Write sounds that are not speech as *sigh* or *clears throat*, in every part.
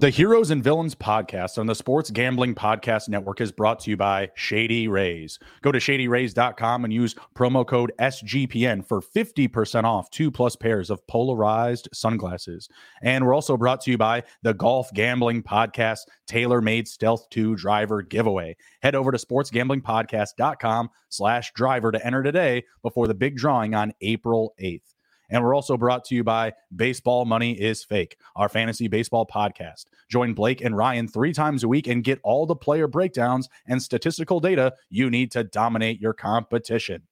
The Heroes and Villains podcast on the Sports Gambling Podcast Network is brought to you by Shady Rays. Go to shadyrays.com and use promo code SGPN for 50% off two plus pairs of polarized sunglasses. And we're also brought to you by the Golf Gambling Podcast TaylorMade Stealth 2 Driver Giveaway. Head over to sportsgamblingpodcast.com slash driver to enter today before the big drawing on April 8th. And we're also brought to you by Baseball Money is Fake, our fantasy baseball podcast. Join Blake and Ryan three times a week and get all the player breakdowns and statistical data you need to dominate your competition.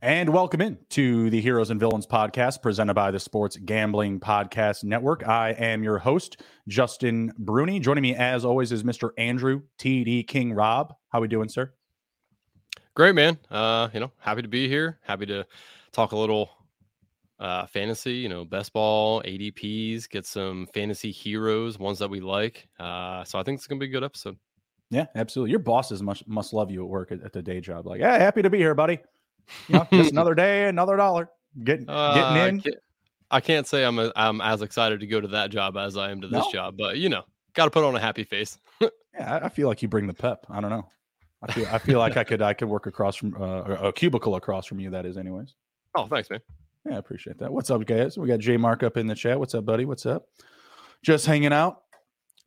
And welcome in to the Heroes and Villains podcast presented by the Sports Gambling Podcast Network. I am your host, Justin Bruni. Joining me as always is Mr. Andrew TD King Raub. How are we doing, sir? Great, man. Uh, you know, happy to be here. Happy to talk a little uh fantasy, you know, best ball, ADPs, get some fantasy heroes, ones that we like. Uh, so I think it's gonna be a good episode. Yeah, absolutely. Your bosses must must love you at work at, at the day job. Like, yeah, happy to be here, buddy. You know, just *laughs* another day, another dollar. Getting Uh, getting I in. can't, I can't say I'm a, I'm as excited to go to that job as I am to this No. job, but you know, got to put on a happy face. *laughs* Yeah, I, I feel like you bring the pep. I don't know. I feel I feel like I could I could work across from uh, a cubicle across from you. That is, anyways. Oh, thanks, man. Yeah, I appreciate that. What's up, guys? We got J Mark up in the chat. What's up, buddy? What's up? Just hanging out.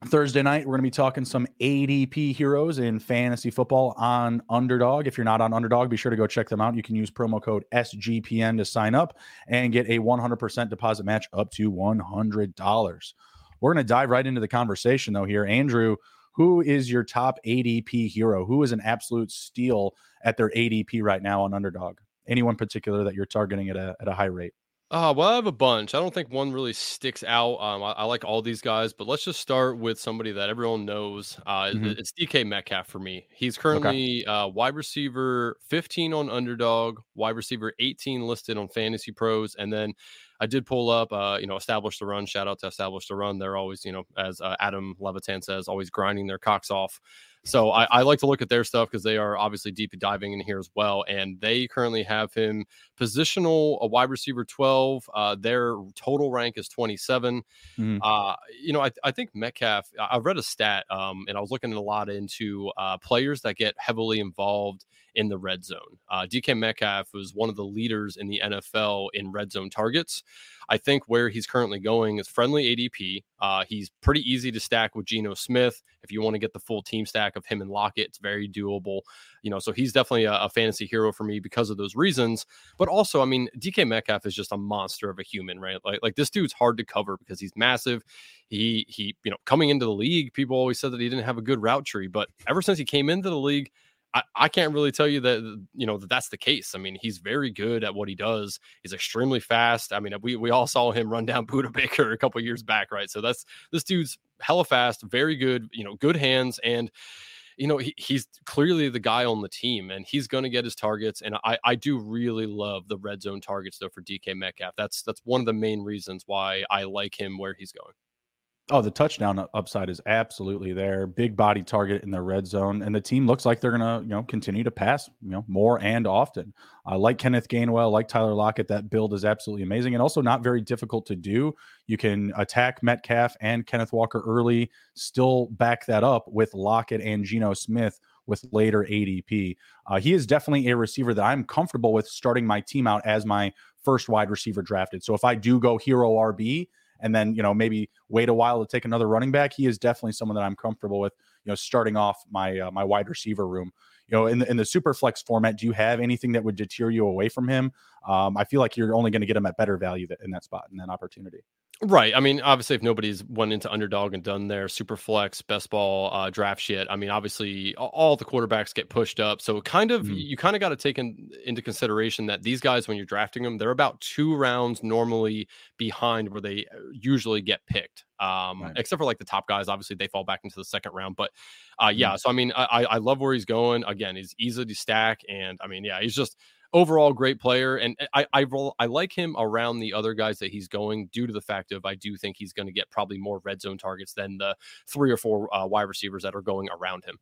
Thursday night, we're going to be talking some ADP heroes in fantasy football on Underdog. If you're not on Underdog, be sure to go check them out. You can use promo code SGPN to sign up and get a 100% deposit match up to $100. We're going to dive right into the conversation, though, here. Andrew, who is your top ADP hero? Who is an absolute steal at their ADP right now on Underdog? Anyone particular that you're targeting at a, at a high rate? Uh, well, I have a bunch. I don't think one really sticks out. Um, I, I like all these guys, but let's just start with somebody that everyone knows. Uh, Mhm. It's DK Metcalf for me. He's currently uh, wide receiver 15 on Underdog, wide receiver 18 listed on Fantasy Pros, and then I did pull up, uh, you know, establish the run. Shout out to establish the run. They're always, you know, as uh, Adam Levitan says, always grinding their cocks off. So I, I like to look at their stuff because they are obviously deep diving in here as well. And they currently have him positional, a wide receiver 12. Uh, their total rank is 27. Mhm. Uh, you know, I, I think Metcalf, I- I've read a stat um, and I was looking a lot into uh, players that get heavily involved in the red zone. Uh, DK Metcalf was one of the leaders in the NFL in red zone targets. I think where he's currently going is friendly ADP. Uh, he's pretty easy to stack with Geno Smith. If you want to get the full team stack of him and Lockett, it's very doable. You know, so he's definitely a, a fantasy hero for me because of those reasons. But also, I mean, DK Metcalf is just a monster of a human, right? Like, like this dude's hard to cover because he's massive. He he, you know, coming into the league, people always said that he didn't have a good route tree, but ever since he came into the league, I, I can't really tell you that you know that that's the case. I mean, he's very good at what he does. He's extremely fast. I mean, we we all saw him run down *laughs* Budda Baker a couple years back, right? So that's this dude's hella fast, very good. You know, good hands, and you know he, he's clearly the guy on the team, and he's going to get his targets. And I I do really love the red zone targets though for DK Metcalf. That's that's one of the main reasons why I like him where he's going. Oh, the touchdown upside is absolutely there. Big body target in the red zone, and the team looks like they're gonna, you know, continue to pass, you know, more and often. I like Kenneth Gainwell, like Tyler Lockett. That build is absolutely amazing, and also not very difficult to do. You can attack Metcalf and Kenneth Walker early, still back that up with Lockett and Geno Smith with later ADP. Uh, he is definitely a receiver that I'm comfortable with starting my team out as my first wide receiver drafted. So if I do go hero RB, and then you know maybe wait a while to take another running back. He is definitely someone that I'm comfortable with. You know, starting off my uh, my wide receiver room. You know, in the in the super flex format, do you have anything that would deter you away from him? Um, I feel like you're only going to get him at better value in that spot in that opportunity. Right. I mean, obviously, if nobody's went into underdog and done their super flex, best ball uh, draft shit, I mean, obviously, all the quarterbacks get pushed up. So, kind of, mm-hmm. you kind of got to take in, into consideration that these guys, when you're drafting them, they're about two rounds normally behind where they uh, usually get picked. Um, right. except for like the top guys, obviously they fall back into the second round. But uh, yeah, mm-hmm. so I mean, I, I love where he's going. Again, he's easy to stack, and I mean, yeah, he's just overall great player, and I I, I like him around the other guys that he's going due to the fact of I do think he's going to get probably more red zone targets than the three or four uh, wide receivers that are going around him.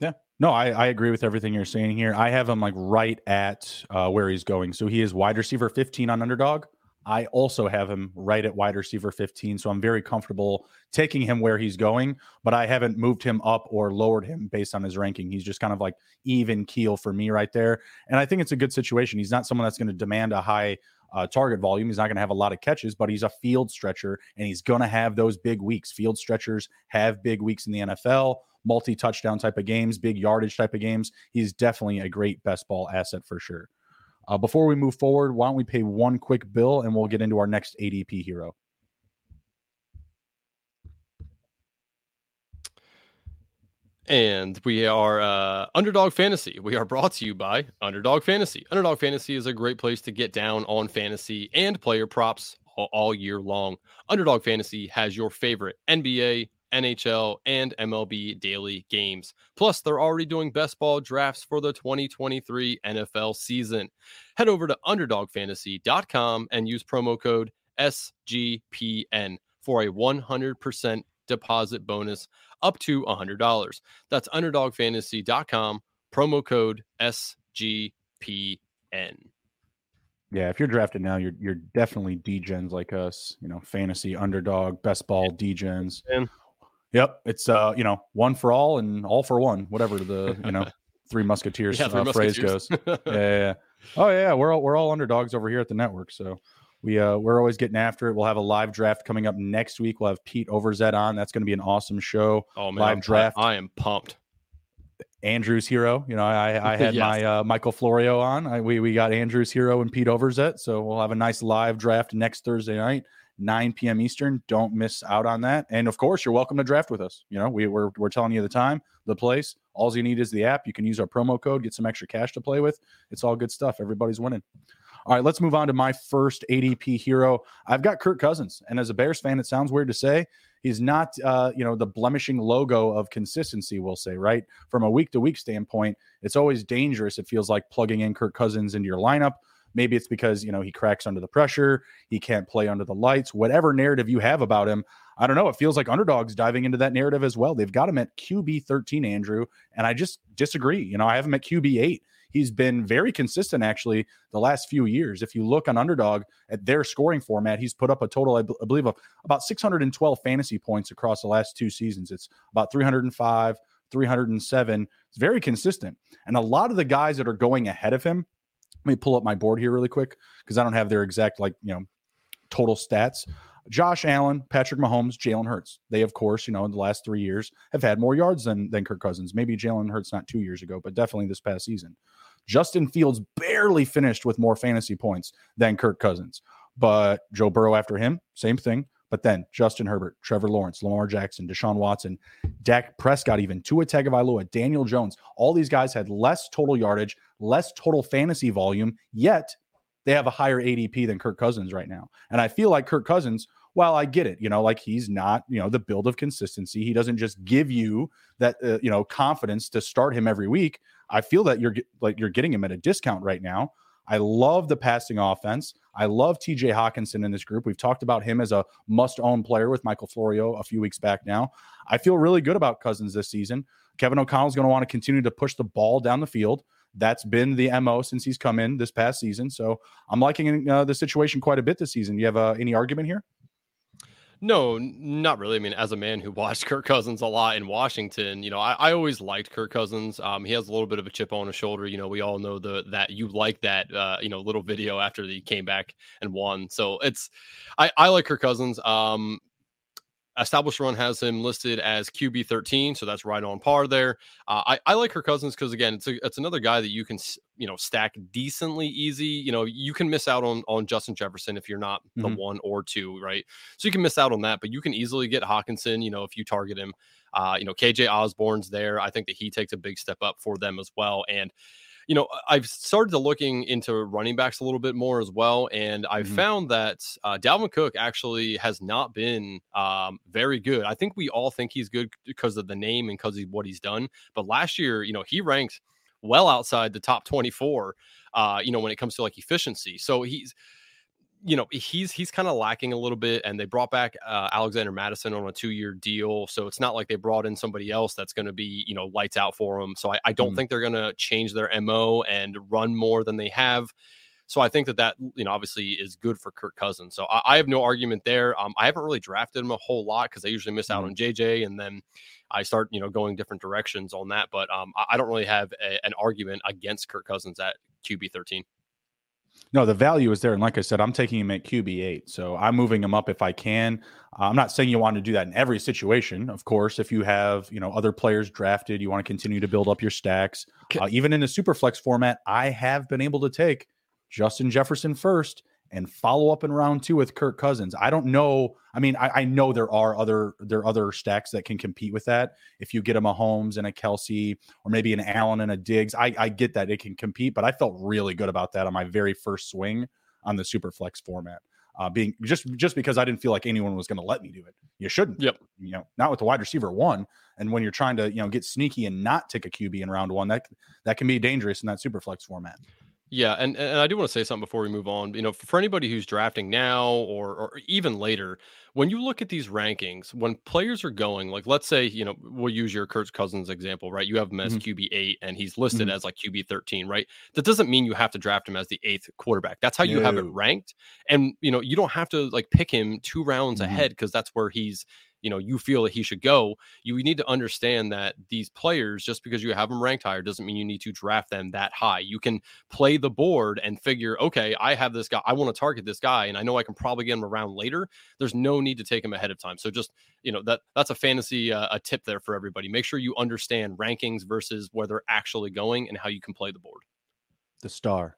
Yeah, no, I, I agree with everything you're saying here. I have him like right at uh, where he's going. So he is wide receiver 15 on underdog. I also have him right at wide receiver 15. So I'm very comfortable taking him where he's going, but I haven't moved him up or lowered him based on his ranking. He's just kind of like even keel for me right there. And I think it's a good situation. He's not someone that's going to demand a high uh, target volume. He's not going to have a lot of catches, but he's a field stretcher and he's going to have those big weeks. Field stretchers have big weeks in the NFL, multi touchdown type of games, big yardage type of games. He's definitely a great best ball asset for sure. Uh, before we move forward, why don't we pay one quick bill and we'll get into our next ADP hero. And we are uh, Underdog Fantasy. We are brought to you by Underdog Fantasy. Underdog Fantasy is a great place to get down on fantasy and player props all, all year long. Underdog Fantasy has your favorite NBA, NHL, and MLB daily games. Plus, they're already doing best ball drafts for the 2023 NFL season. Head over to underdogfantasy.com and use promo code SGPN for a 100% deposit bonus up to $100. That's underdogfantasy.com, promo code SGPN. Yeah, if you're drafted now, you're you're definitely degens like us, you know, fantasy underdog, best ball degens. Yep, it's uh, you know, one for all and all for one, whatever the you know, *laughs* three musketeers, yeah, three uh, musketeers. phrase goes. *laughs* yeah, yeah, Oh yeah, we're all, we're all underdogs over here at the network, so we uh we're always getting after it. We'll have a live draft coming up next week. We'll have Pete Overzet on. That's going to be an awesome show. Oh man, live I'm, draft. I am pumped. Andrew's hero. You know, I I had *laughs* yes. my uh, Michael Florio on. I, we we got Andrew's hero and Pete Overzet, so we'll have a nice live draft next Thursday night. 9 p.m. Eastern. Don't miss out on that. And of course, you're welcome to draft with us. You know, we, we're, we're telling you the time, the place. All you need is the app. You can use our promo code, get some extra cash to play with. It's all good stuff. Everybody's winning. All right, let's move on to my first ADP hero. I've got Kirk Cousins, and as a Bears fan, it sounds weird to say he's not, uh, you know, the blemishing logo of consistency. We'll say, right, from a week to week standpoint, it's always dangerous. It feels like plugging in Kirk Cousins into your lineup Maybe it's because, you know, he cracks under the pressure, he can't play under the lights, whatever narrative you have about him. I don't know. It feels like underdogs diving into that narrative as well. They've got him at QB 13, Andrew, and I just disagree. You know, I have him at QB 8. He's been very consistent actually the last few years. If you look on underdog at their scoring format, he's put up a total, I, b- I believe, of about 612 fantasy points across the last two seasons. It's about 305, 307. It's very consistent. And a lot of the guys that are going ahead of him let me pull up my board here really quick because I don't have their exact like you know total stats. Josh Allen, Patrick Mahomes, Jalen Hurts. They, of course, you know, in the last three years have had more yards than than Kirk Cousins. Maybe Jalen Hurts not two years ago, but definitely this past season. Justin Fields barely finished with more fantasy points than Kirk Cousins. But Joe Burrow after him, same thing. But then Justin Herbert, Trevor Lawrence, Lamar Jackson, Deshaun Watson, Dak Prescott, even Tua Tagovailoa, Daniel Jones. All these guys had less total yardage, less total fantasy volume, yet they have a higher ADP than Kirk Cousins right now. And I feel like Kirk Cousins, well, I get it, you know, like he's not, you know, the build of consistency. He doesn't just give you that, uh, you know, confidence to start him every week. I feel that you're like you're getting him at a discount right now. I love the passing offense. I love TJ Hockenson in this group. We've talked about him as a must own player with Michael Florio a few weeks back now. I feel really good about Cousins this season. Kevin O'Connell's going to want to continue to push the ball down the field. That's been the MO since he's come in this past season. So I'm liking uh, the situation quite a bit this season. You have uh, any argument here? No, not really. I mean, as a man who *laughs* watched Kirk Cousins a lot in Washington, you know, I, I always liked Kirk Cousins. Um, he has a little bit of a chip on his shoulder. You know, we all know the that you like that uh, you know, little video after he came back and won. So it's I, I like Kirk Cousins. Um Established Run has him listed as QB 13, so that's right on par there. Uh, I, I like her Cousins because again, it's a, it's another guy that you can you know stack decently easy. You know, you can miss out on on Justin Jefferson if you're not the mm-hmm. one or two, right? So you can miss out on that, but you can easily get Hockenson. You know, if you target him. Uh, you know, KJ Osborn's there. I think that he takes a big step up for them as well, and you know, I've started to looking into running backs a little bit more as well, and I mm-hmm. found that uh, Dalvin Cook actually has not been um, very good. I think we all think he's good because of the name and because of what he's done. But last year, you know, he ranked well outside the top 24. Uh, you know, when it comes to like efficiency, so he's you know he's he's kind of lacking a little bit and they brought back uh, alexander mattison on a two-year deal so it's not like they brought in somebody else that's going to be you know lights out for them so i, I don't mm. think they're going to change their mo and run more than they have so i think that that you know obviously is good for kirk cousins so i, I have no argument there um, i haven't really drafted him a whole lot because i usually miss out mm. on jj and then i start you know going different directions on that but um, I, I don't really have a, an argument against kirk cousins at qb 13 no, the value is there. And like I said, I'm taking him at QB8. So I'm moving him up if I can. Uh, I'm not saying you want to do that in every situation. Of course, if you have, you know, other players drafted, you want to continue to build up your stacks. Uh, even in the super flex format, I have been able to take Justin Jefferson first and follow up in round two with Kirk Cousins. I don't know. I mean, I, I, know there are other there are other stacks that can compete with that. If you get a Mahomes and a Kelsey, or maybe an Allen and a Diggs, I, I get that it can compete. But I felt really good about that on my very first swing on the super flex format. Uh, being just just because I didn't feel like anyone was going to let me do it. You shouldn't. Yep. You know, not with the wide receiver one. And when you're trying to you know get sneaky and not take a QB in round one, that that can be dangerous in that super flex format. Yeah, and, and I do want to say something before we move on. You know, for anybody who's drafting now or or even later, when you look at these rankings, when players are going, like let's say, you know, we'll use your Kirk Cousins example, right? You have him as mm-hmm. QB eight and he's listed mm-hmm. as like QB 13, right? That doesn't mean you have to draft him as the eighth quarterback. That's how you have it ranked. And you know, you don't have to like pick him two rounds mm-hmm. ahead because that's where he's you know you feel that he should go you need to understand that these players just because you have them ranked higher doesn't mean you need to draft them that high. You can play the board and figure okay i have this guy i want to target this guy and i know i can probably get him around later. There's no need to take him ahead of time. So just you know that that's a fantasy uh, a tip there for everybody. Make sure you understand rankings versus where they're actually going and how you can play the board. The star.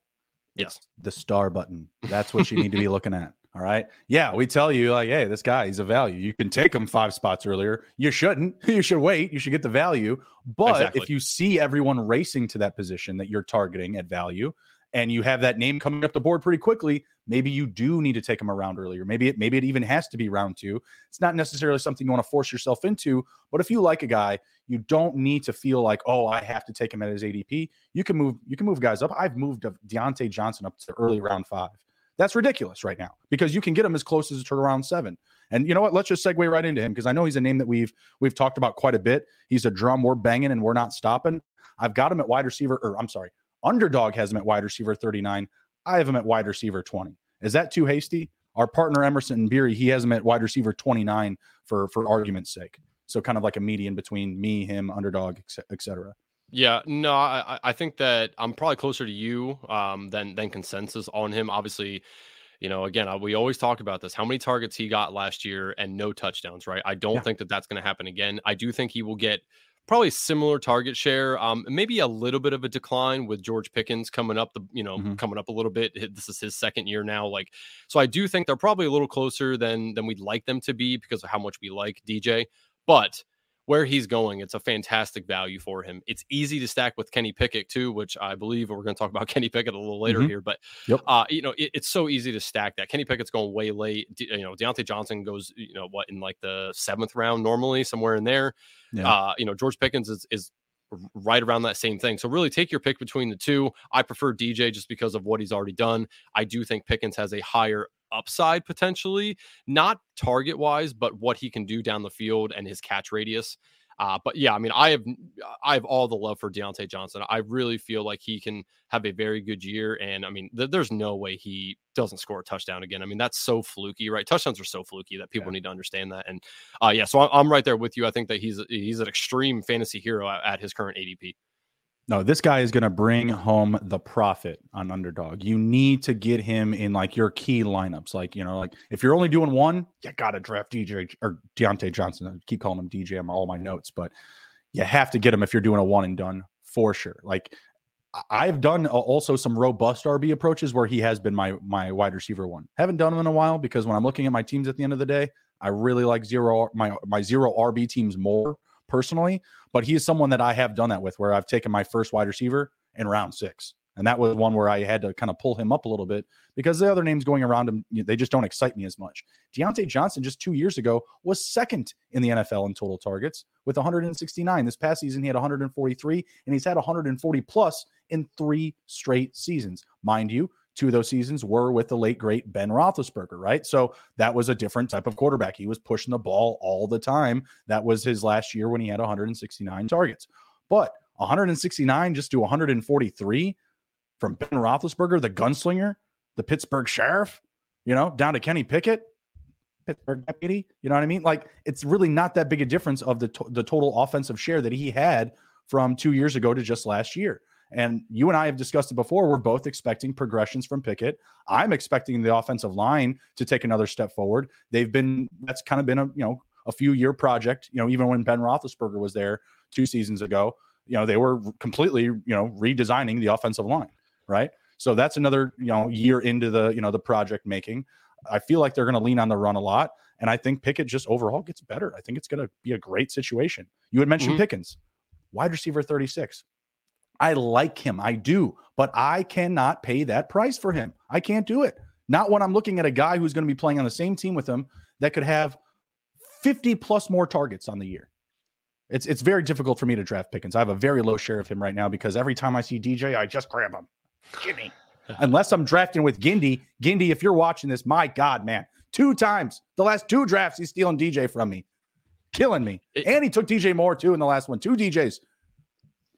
Yes. The star button. That's what you need to be looking at all right. Yeah, we tell you like, hey, this guy, he's a value. You can take him five spots earlier. You shouldn't. *laughs* You should wait. You should get the value. But exactly. if you see everyone racing to that position that you're targeting at value, and you have that name coming up the board pretty quickly, maybe you do need to take them around earlier. Maybe it maybe it even has to be round two. It's not necessarily something you want to force yourself into, but if you like a guy, you don't need to feel like, oh, I have to take him at his ADP. You can move, you can move guys up. I've moved Diontae Johnson up to early round five. That's ridiculous right now because you can get him as close as to round seven. And you know what? Let's just segue right into him because I know he's a name that we've we've talked about quite a bit. He's a drum we're banging and we're not stopping. I've got him at wide receiver, or I'm sorry, underdog has him at wide receiver 39. I have him at wide receiver 20. Is that too hasty? Our partner Emerson and Beery, he has him at wide receiver 29 for for argument's sake. So kind of like a median between me, him, underdog, etc. Yeah, no, I, I think that I'm probably closer to you um, than than consensus on him. Obviously, you know, again, we always talk about this. How many targets he got last year and no touchdowns, right? I don't yeah. think that that's going to happen again. I do think he will get probably similar target share, um, maybe a little bit of a decline with George Pickens coming up. The you know mm-hmm. coming up a little bit. This is his second year now, like so. I do think they're probably a little closer than than we'd like them to be because of how much we like DJ, but where he's going, it's a fantastic value for him. It's easy to stack with Kenny Pickett too, which I believe we're going to talk about *laughs* Kenny Pickett a little later mm-hmm. here. But yep. uh, you know, it, it's so easy to stack that. Kenny Pickett's going way late. you know, Diontae Johnson goes, you know, what in like the seventh round normally, somewhere in there. Yeah. Uh, you know, George Pickens is is right around that same thing. So really take your pick between the two. I prefer DJ just because of what he's already done. I do think Pickens has a higher upside potentially, not target wise, but what he can do down the field and his catch radius. Uh, but yeah, I mean, I have I have all the love for Diontae Johnson. I really feel like he can have a very good year, and I mean, th- there's no way he doesn't score a touchdown again. I mean, that's so fluky, right? Touchdowns are so fluky that people yeah. need to understand that. And uh, yeah, so I'm right there with you. I think that he's he's an extreme fantasy hero at, at his current ADP. No, this guy is going to bring home the profit on underdog. You need to get him in like your key lineups. Like, you know, like if you're only doing one, you got to draft DJ or Diontae Johnson. I keep calling him DJ on all my notes, but you have to get him if you're doing a one and done for sure. Like I've done also some robust RB approaches where he has been my my wide receiver one. Haven't done them in a while because when I'm looking at my teams at the end of the day, I really like zero my my zero RB teams more personally, but he is someone that I have done that with where I've taken my first wide receiver in round six. And that was one where I had to kind of pull him up a little bit because the other names going around him, they just don't excite me as much. Diontae Johnson just two years ago was second in the NFL in total targets with 169. This past season, he had 143, and he's had 140 plus in three straight seasons. Mind you, two of those seasons were with the late great Ben Roethlisberger, right? So that was a different type of quarterback. He was pushing the ball all the time. That was his last year when he had 169 targets. But 169 just to 143 from Ben Roethlisberger, the gunslinger, the Pittsburgh sheriff, you know, down to Kenny Pickett, Pittsburgh deputy. You know what I mean? Like it's really not that big a difference of the to- the total offensive share that he had from two years ago to just last year. And you and I have discussed it before. We're both expecting progressions from Pickett. I'm expecting the offensive line to take another step forward. They've been that's kind of been a you know a few year project. You know, even when Ben Roethlisberger was there two seasons ago, you know they were completely you know redesigning the offensive line, right? So that's another you know year into the you know the project making. I feel like they're going to lean on the run a lot, and I think Pickett just overall gets better. I think it's going to be a great situation. You had mentioned mm-hmm. Pickens, wide receiver 36. I like him. I do, but I cannot pay that price for him. I can't do it. Not when I'm looking at a guy who's going to be playing on the same team with him that could have 50 plus more targets on the year. It's it's very difficult for me to draft Pickens. I have a very low share of him right now because every time I see DJ, I just grab him. Gimme. *laughs* Unless I'm drafting with Gindy. Gindy, if you're watching this, my God, man. Two times. The last two drafts, he's stealing DJ from me. Killing me. It, and he took DJ Moore too in the last one. Two DJs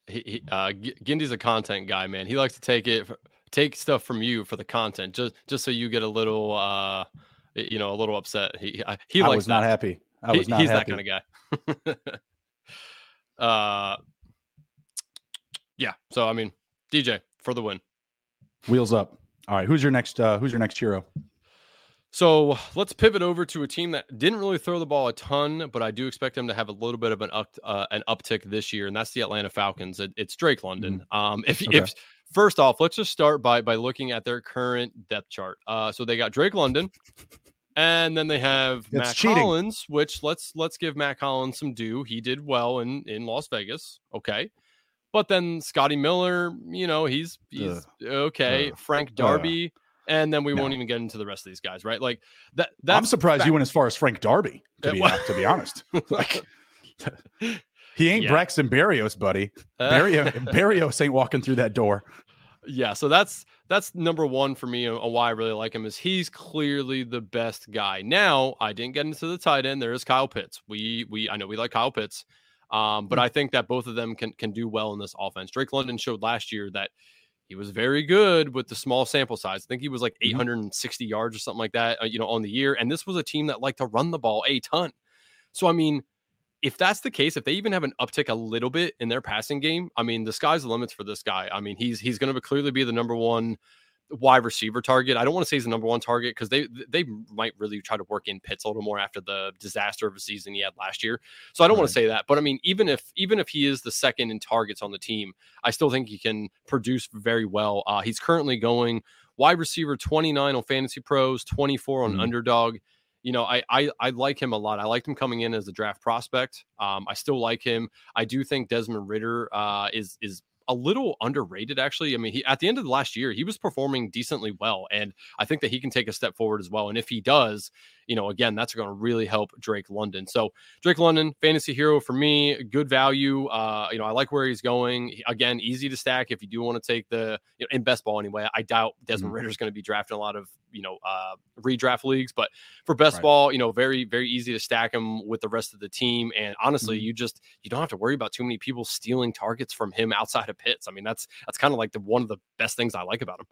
he, he uh Gindy's a content guy, man. He likes to take it take stuff from you for the content, just just so you get a little uh you know a little upset. He he I was not happy. I was he, not. He's happy. that kind of guy. *laughs* uh, yeah. So I mean, DJ for the win. Wheels up. All right. Who's your next? uh Who's your next hero? So let's pivot over to a team that didn't really throw the ball a ton, but I do expect them to have a little bit of an up uh, an uptick this year, and that's the Atlanta Falcons. It, it's Drake London. Mm-hmm. Um, if okay. if first off, let's just start by by looking at their current depth chart. Uh, so they got Drake London, and then they have it's Mack cheating. Hollins, which let's let's give Mack Hollins some due. He did well in in Las Vegas. Okay. But then Scotty Miller, you know, he's he's Ugh. okay. Ugh. Frank Darby, and then we no. won't even get into the rest of these guys, right? Like that. I'm surprised you went as far as Frank Darby. To be *laughs* to be honest, *laughs* like he ain't yeah. Braxton Berrios, buddy. Berrios, *laughs* Berrios ain't walking through that door. Yeah, so that's that's number one for me. And why I really like him is he's clearly the best guy. Now I didn't get into the tight end. There is Kyle Pitts. We we I know we like Kyle Pitts, um, but hmm. I think that both of them can can do well in this offense. Drake London showed last year that he was very good with the small sample size. I think he was like mm-hmm. 860 yards or something like that, uh, you know, on the year. And this was a team that liked to run the ball a ton. So, I mean, if that's the case, if they even have an uptick a little bit in their passing game, I mean, the sky's the limits for this guy. I mean, he's he's going to clearly be the number one wide receiver target. I don't want to say he's the number one target because they they might really try to work in Pitts a little more after the disaster of a season he had last year. So I don't right. want to say that, but I mean, even if even if he is the second in targets on the team, I still think he can produce very well. Uh, he's currently going wide receiver 29 on Fantasy Pros, 24 on mm-hmm. Underdog. You know, I, I I like him a lot. I liked him coming in as a draft prospect. Um, I still like him. I do think Desmond Ridder uh, is is a little underrated actually. I mean, he at the end of the last year, he was performing decently well and I think that he can take a step forward as well. And if he does, you know, again, that's going to really help Drake London. So Drake London, fantasy hero for me, good value. Uh, you know, I like where he's going. Again, easy to stack if you do want to take the you know, in best ball anyway. I doubt Desmond mm-hmm. Ridder is going to be drafting a lot of you know uh, redraft leagues, but for best right. ball, you know, very very easy to stack him with the rest of the team. And honestly, mm-hmm. you just you don't have to worry about too many people stealing targets from him outside of Pitts. I mean, that's that's kind of like the one of the best things I like about him.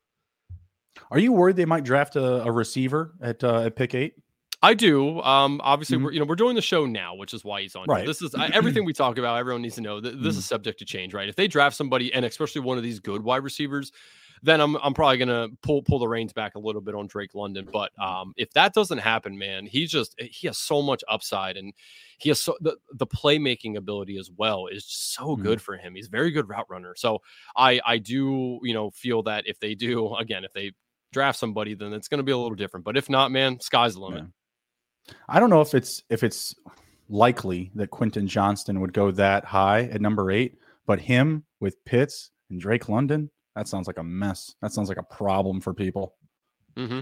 Are you worried they might draft a, a receiver at uh, at pick eight? I do. Um, obviously, mm-hmm. we're you know we're doing the show now, which is why he's on. Right. This is *clears throat* everything we talk about. Everyone needs to know that this mm-hmm. is subject to change, right? If they draft somebody, and especially one of these good wide receivers, then I'm I'm probably gonna pull pull the reins back a little bit on Drake London. But um, if that doesn't happen, man, he's just he has so much upside, and he has so the, the playmaking ability as well is so mm-hmm. good for him. He's very good route runner. So I I do you know feel that if they do *laughs* again if they draft somebody, then it's going to be a little different. But if not, man, sky's the limit. Yeah. I don't know if it's if it's likely that Quentin Johnston would go that high at number eight, but him with Pitts and Drake London, that sounds like a mess. That sounds like a problem for people. Mm-hmm.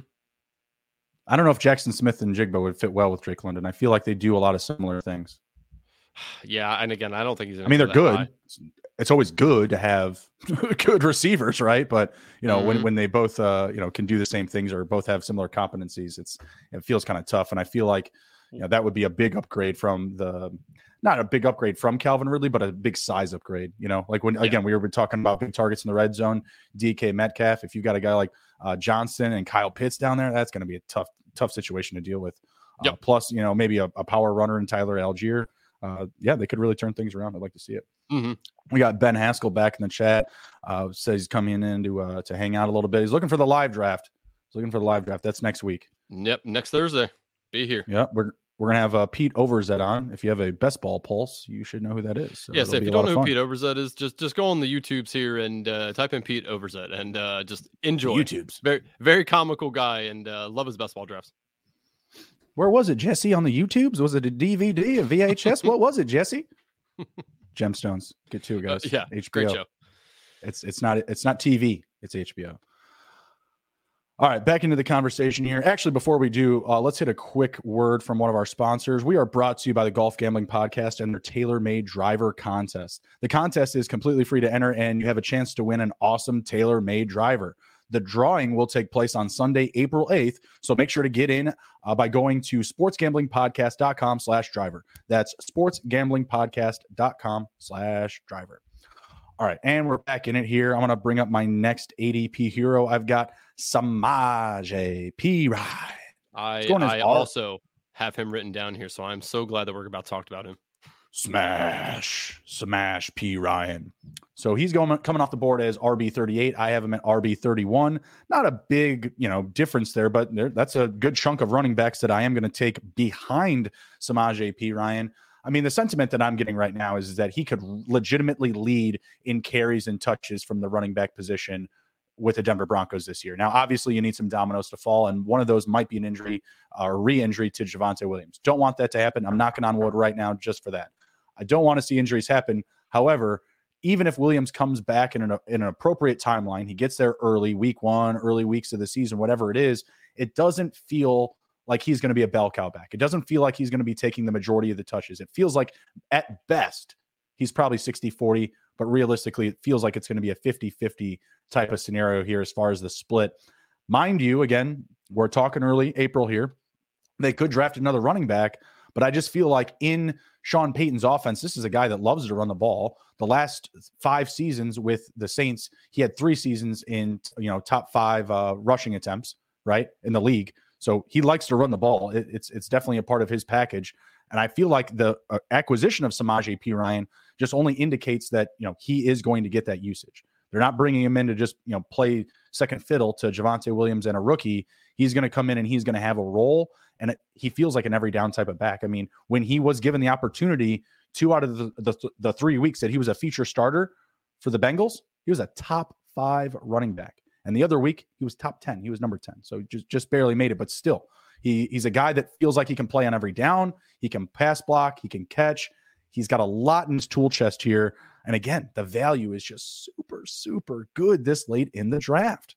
I don't know if Jaxon Smith-Njigba would fit well with Drake London. I feel like they do a lot of similar things. *sighs* Yeah, and again, I don't think he's. I mean, they're good. High it's always good to have *laughs* good receivers, right? But you know, mm-hmm. when when they both uh, you know can do the same things or both have similar competencies, it's it feels kind of tough. And I feel like you know that would be a big upgrade from the not a big upgrade from Calvin Ridley, but a big size upgrade. You know, like when yeah. again we were talking about big targets in the red zone, DK Metcalf. If you got a guy like uh, Johnson and Kyle Pitts down there, that's going to be a tough tough situation to deal with. Uh, yep. Plus, you know, maybe a, a power runner in Tyler Allgeier. uh, yeah, they could really turn things around. I'd like to see it. Mm-hmm. We got Ben Haskell back in the chat. Uh, says he's coming in to uh, to hang out a little bit. He's looking for the live draft. He's looking for the live draft. That's next week. Yep, next Thursday. Be here. Yep, we're we're gonna have uh, Pete Overzet on. If you have a best ball pulse, you should know who that is. So yes, if you don't know who Pete Overzet is, just just go on the YouTubes here and uh, type in Pete Overzet and uh, just enjoy. YouTubes. Very very comical guy and uh, love his best ball drafts. Where was it, Jesse? On the YouTubes? Was it a DVD, a VHS? *laughs* what was it, Jesse? *laughs* Gemstones. Get uh, guys. Uh, yeah, HBO. Great show. It's it's not it's not TV. It's HBO. All right, back into the conversation here. Actually, before we do, uh, let's hit a quick word from one of our sponsors. We are brought to you by the Golf Gambling Podcast and their TaylorMade driver contest. The contest is completely free to enter, and you have a chance to win an awesome TaylorMade driver. The drawing will take place on Sunday, April 8th. So make sure to get in uh, by going to sportsgamblingpodcast.com slash driver. That's sportsgamblingpodcast.com slash driver. All right, and we're back in it here. I'm going to bring up my next ADP hero. I've got Samaje Perine. I, I also have him written down here, so I'm so glad that we're about to talk about him. Smash, smash P. Ryan. So he's going coming off the board as RB 38. I have him at RB 31. Not a big, you know, difference there, but there, that's a good chunk of running backs that I am going to take behind Samaje Perine. I mean, the sentiment that I'm getting right now is, is that he could legitimately lead in carries and touches from the running back position with the Denver Broncos this year. Now, obviously, you need some dominoes to fall, and one of those might be an injury or uh, re-injury to Javonte Williams. Don't want that to happen. I'm knocking on wood right now just for that. I don't want to see injuries happen. However, even if Williams comes back in an, in an appropriate timeline, he gets there early, week one, early weeks of the season, whatever it is, it doesn't feel like he's going to be a bell cow back. It doesn't feel like he's going to be taking the majority of the touches. It feels like at best, he's probably 60 40, but realistically, it feels like it's going to be a 50 50 type of scenario here as far as the split. Mind you, again, we're talking early April here. They could draft another running back, but I just feel like in Sean Payton's offense, this is a guy that loves to run the ball. The last five seasons with the Saints, he had three seasons in you know top five uh, rushing attempts, right in the league. So he likes to run the ball. It, it's it's definitely a part of his package. And I feel like the uh, acquisition of Samaje Perine just only indicates that you know he is going to get that usage. They're not bringing him in to just you know play second fiddle to Javonte Williams and a rookie. He's going to come in and he's going to have a role and it, he feels like an every down type of back. I mean, when he was given the opportunity, two out of the, the, the three weeks that he was a feature starter for the Bengals, he was a top five running back. And the other week, he was top 10. He was number 10. So just, just barely made it, but still, he, he's a guy that feels like he can play on every down. He can pass block, he can catch. He's got a lot in his tool chest here. And again, the value is just super, super good this late in the draft.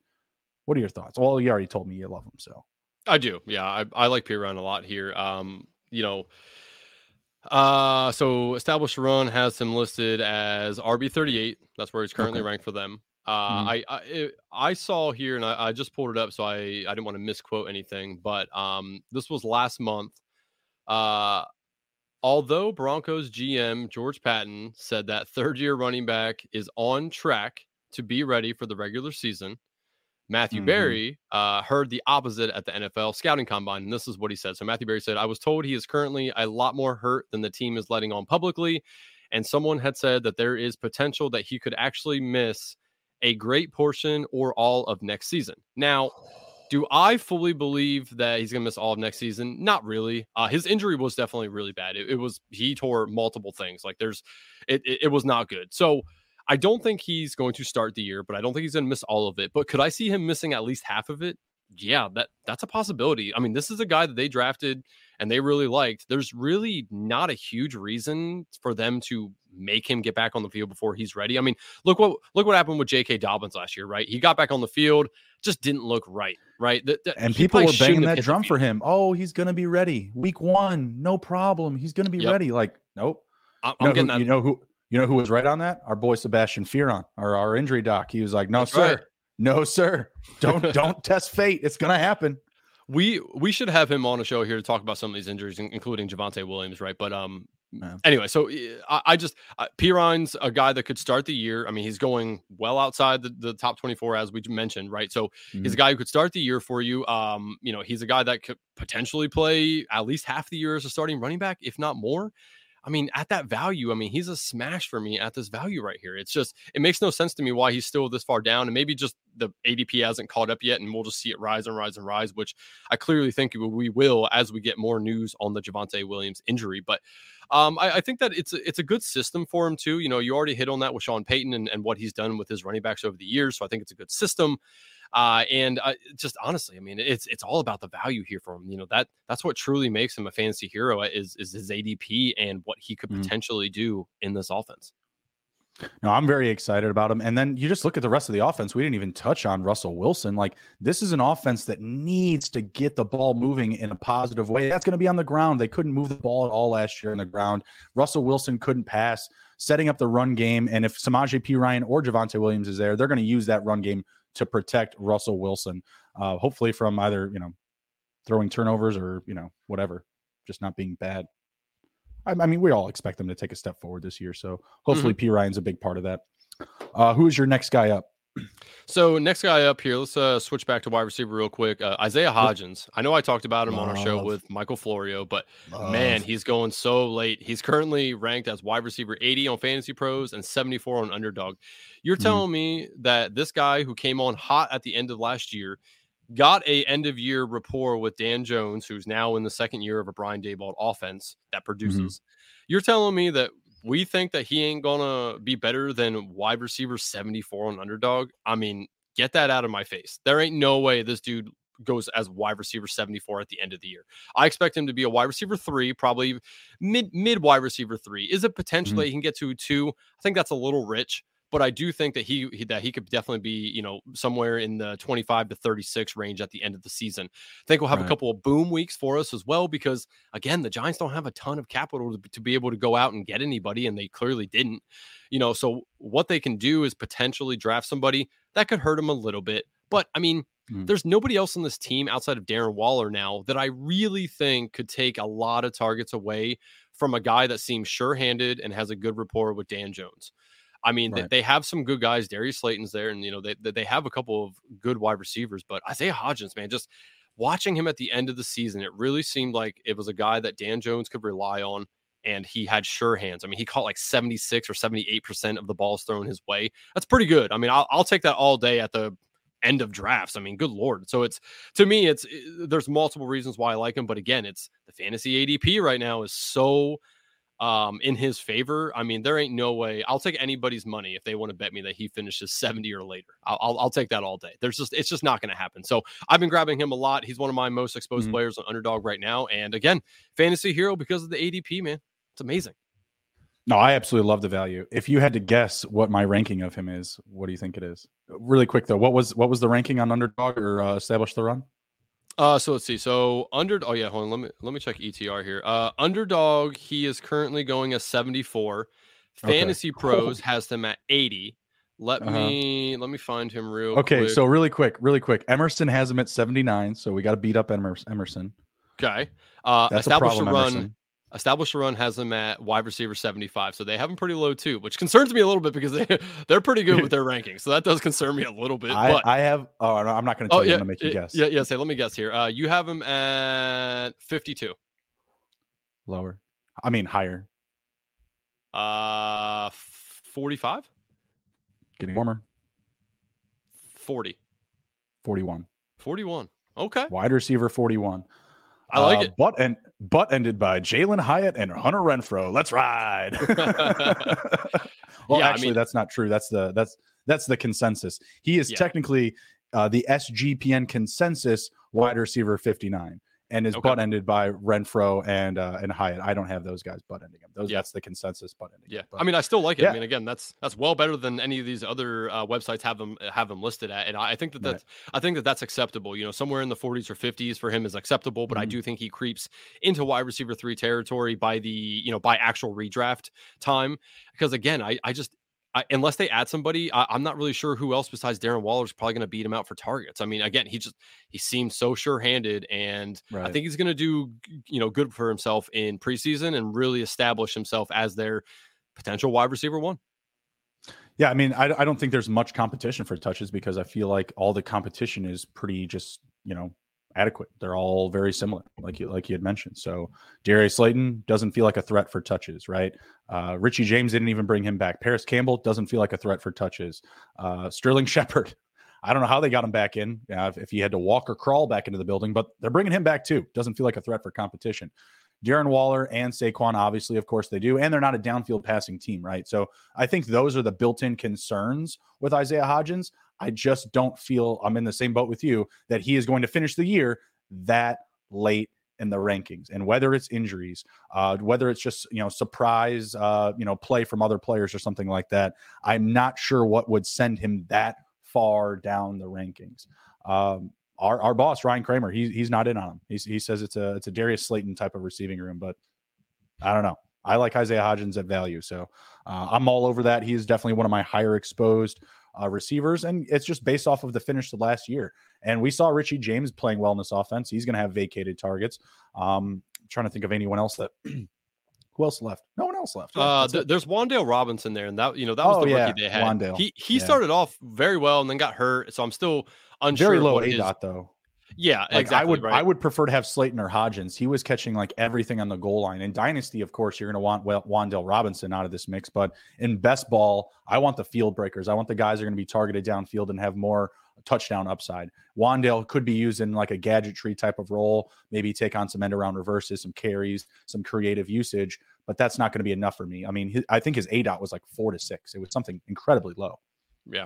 What are your thoughts? Well, you already told me you love him. So I do. Yeah, I, I like Perine a lot here. Um, you know, uh, so established run has him listed as RB thirty eight. That's where he's currently okay. ranked for them. Uh, mm-hmm. I I, I saw here, and I, I, just pulled it up, so I I didn't want to misquote anything, but um, this was last month. Uh, although Broncos GM George Paton said that third year running back is on track to be ready for the regular season, Matthew Mhm. Berry uh, heard the opposite at the NFL scouting combine, and this is what he said. So Matthew Berry said, "I was told he is currently a lot more hurt than the team is letting on publicly, and someone had said that there is potential that he could actually miss a great portion or all of next season." Now, do I fully believe that he's going to miss all of next season? Not really. Uh, his injury was definitely really bad. It, it was he tore multiple things. Like there's, it, it it was not good. So I don't think he's going to start the year, but I don't think he's going to miss all of it. But could I see him missing at least half of it? Yeah, that that's a possibility. I mean, this is a guy that they drafted and they really liked. There's really not a huge reason for them to make him get back on the field before he's ready. I mean, look what look what happened with J.K. Dobbins last year, right? He got back on the field, just didn't look right, right? Th- th- And people were banging that drum for him. Oh, he's going to be ready. Week one, no problem. He's going to be Yep. ready. Like, nope. I'm know, getting who, that. you know who? You know who was right on that? Our boy Sebastian Fearon, our our injury doc. He was like, "No, That's sir, right. no, sir. Don't *laughs* don't test fate. It's going to happen." we we should have him on a show here to talk about some of these injuries, including Javonte Williams, right? But um, Yeah. anyway, so uh, I, I just uh, Perine's a guy that could start the year. I mean, he's going well outside the, the top twenty four as we mentioned, right? So he's a guy who could start the year for you. Um, you know, he's a guy that could potentially play at least half the year as a starting running back, if not more. I mean, at that value, I mean, he's a smash for me at this value right here. It's just, it makes no sense to me why he's still this far down. And maybe just the ADP hasn't caught up yet, and we'll just see it rise and rise and rise, which I clearly think we will as we get more news on the Javonte Williams injury. But um, I, I think that it's a, it's a good system for him too. You know, you already hit on that with Sean Payton and, and what he's done with his running backs over the years. So I think it's a good system. Uh, and uh, just honestly, I mean, it's it's all about the value here for him. You know that that's what truly makes him a fantasy hero is is his ADP and what he could Mhm. potentially do in this offense. No, I'm very excited about him. And then you just look at the rest of the offense. We didn't even touch on Russell Wilson. Like this is an offense that needs to get the ball moving in a positive way. That's going to be on the ground. They couldn't move the ball at all last year on the ground. Russell Wilson couldn't pass, setting up the run game. And if Samaje Perine or Javonte Williams is there, they're going to use that run game to protect Russell Wilson. Uh, hopefully from either, you know, throwing turnovers or, you know, whatever, just not being bad. I, I mean, we all expect them to take a step forward this year. So hopefully Perine's a big part of that. Uh, who is your next guy up? So next guy up here, let's uh, switch back to wide receiver real quick. Uh, Isaiah Hodgins. I know I talked about him on our show with Michael Florio, but man, he's going so late. He's currently ranked as wide receiver 80 on Fantasy Pros and 74 on Underdog. You're Mhm. telling me that this guy who came on hot at the end of last year got a end of year rapport with Dan Jones, who's now in the second year of a Brian Daboll offense that mm-hmm. produces. You're telling me that we think that he ain't gonna be better than wide receiver 74 on underdog. I mean, get that out of my face. There ain't no way this dude goes as wide receiver 74 at the end of the year. I expect him to be a wide receiver three, probably mid mid wide receiver three. Is it potential mm-hmm. that he can get to two? I think that's a little rich, but I do think that he, he that he could definitely be, you know, somewhere in the 25 to 36 range at the end of the season. I think we'll have Right. a couple of boom weeks for us as well because again, the Giants don't have a ton of capital to, to be able to go out and get anybody, and they clearly didn't. You know, so what they can do is potentially draft somebody that could hurt them a little bit. But I mean, Mm. there's nobody else on this team outside of Darren Waller now that I really think could take a lot of targets away from a guy that seems sure-handed and has a good rapport with Dan Jones. I mean, they, Right. they have some good guys. Darius Slayton's there, and you know they they they have a couple of good wide receivers. But Isaiah Hodgins, man, just watching him at the end of the season, it really seemed like it was a guy that Dan Jones could rely on, and he had sure hands. I mean, he caught like 76 or 78 percent of the balls thrown his way. That's pretty good. I mean, I'll, I'll take that all day at the end of drafts. I mean, good lord. So it's to me, it's eh, there's multiple reasons why I like him, but again, it's the fantasy ADP right now is so um in his favor. I mean, there ain't no way I'll take anybody's money if they want to bet me that he finishes 70 or later. I'll I'll, I'll take that all day. There's just it's just not going to happen. So I've been grabbing him a lot. He's one of my most exposed Mhm. players on underdog right now. And again, fantasy hero because of the ADP, man. It's amazing. No, I absolutely love the value. If you had to guess what my ranking of him is, what do you think it is? Really quick though, what was what was the ranking on underdog or uh, establish the run? Uh, so let's see. So under oh yeah, hold on. Let me let me check ETR here. Uh, underdog he is currently going at 74. Okay. Fantasy *laughs* Pros has them at 80. Let Uh-huh. me let me find him real Okay, quick. so really quick, really quick. Emerson has him at 79, so we got to beat up Emer- Emerson. okay. Uh, That's a establish a problem, run. Emerson. Establish the Run has them at wide receiver 75. So they have them pretty low too, which concerns me a little bit because they, *laughs* they're pretty good with their *laughs* rankings. So that does concern me a little bit. I, but I have, oh, no, I'm not going to tell oh, you, yeah, I'm going to make you guess. Yeah, yeah. Say, let me guess here. Uh, you have them at 52. Lower. I mean, higher. Uh, 45? Getting warmer. 40. 41. 41. Okay. Wide receiver 41. I like Uh, it. Butt and butt ended by Jalin Hyatt and Hunter Renfrow. Let's ride. *laughs* *laughs* well, Yeah, I actually, mean- that's not true. That's the that's that's the consensus. He is Yeah. technically uh, the SGPN consensus wide receiver 59 and is Okay. butt ended by Renfrow and uh, and Hyatt. I don't have those guys butt ending him. Those Yeah. that's the consensus butt ending. Yeah, him, I mean, I still like it. yeah. I mean, again, that's that's well better than any of these other uh, websites have them have them listed at, and I I think that Right. that's I think that that's acceptable. You know, somewhere in the 40s or 50s for him is acceptable, but I Mhm. do think he creeps into wide receiver three territory by the you know by actual redraft time because again, I I just. I, unless they add somebody, I, I'm not really sure who else besides Darren Waller is probably going to beat him out for targets. I mean, again, he just he seems so sure-handed, and I think he's going to do you know good for himself in preseason and really establish himself as their potential wide receiver one. Yeah, I mean, I, I don't think there's much competition for touches because I feel like all the competition is pretty just you know adequate. They're all very similar, like you like you had mentioned. So Darius Slayton doesn't feel like a threat for touches, right? Uh, Richie James didn't even bring him back. Parris Campbell doesn't feel like a threat for touches. Uh, Sterling *laughs* Shepard, I don't know how they got him back in. Uh, if, if he had to walk or crawl back into the building, but they're bringing him back too. Doesn't feel like a threat for competition. Darren Waller and Saquon, obviously, of course, they do. And they're not a downfield passing team, right? So I think those are the built in concerns with Isaiah Hodgins. I just don't feel I'm in the same boat with you that he is going to finish the year that late in the rankings. And whether it's injuries, uh, whether it's just, you know, surprise, uh, you know, play from other players or something like that, I'm not sure what would send him that far down the rankings. Um, our, our boss Ryan Kramer, he's he's not in on him. He's, he says it's a it's a Darius Slayton type of receiving room, but I don't know. I like Isaiah Hodgins at value, so uh, I'm all over that. He is definitely one of my higher exposed uh, receivers, and it's just based off of the finish of last year. And we saw Richie James playing well in this offense. He's going to have vacated targets. Um, trying to think of anyone else that. *clears throat* who else left? No one else left. Uh, th- there's Wan'Dale Robinson there, and that you know that was Oh, the yeah, rookie they had. Wan'Dale. He he Yeah. started off very well and then got hurt, so I'm still unsure. very low A dot though. Yeah, Like exactly. I would, right. I would prefer to have Slayton or Hodgins. He was catching like everything on the goal line. In Dynasty, of course, you're going to want well, Wan'Dale Robinson out of this mix. But in best ball, I want the field breakers. I want the guys that are going to be targeted downfield and have more touchdown upside. Wan'Dale could be used in like a gadgetry type of role, maybe take on some end around reverses, some carries, some creative usage. But that's not going to be enough for me. I mean, his, I think his A dot was like four to six. It was something incredibly low Yeah.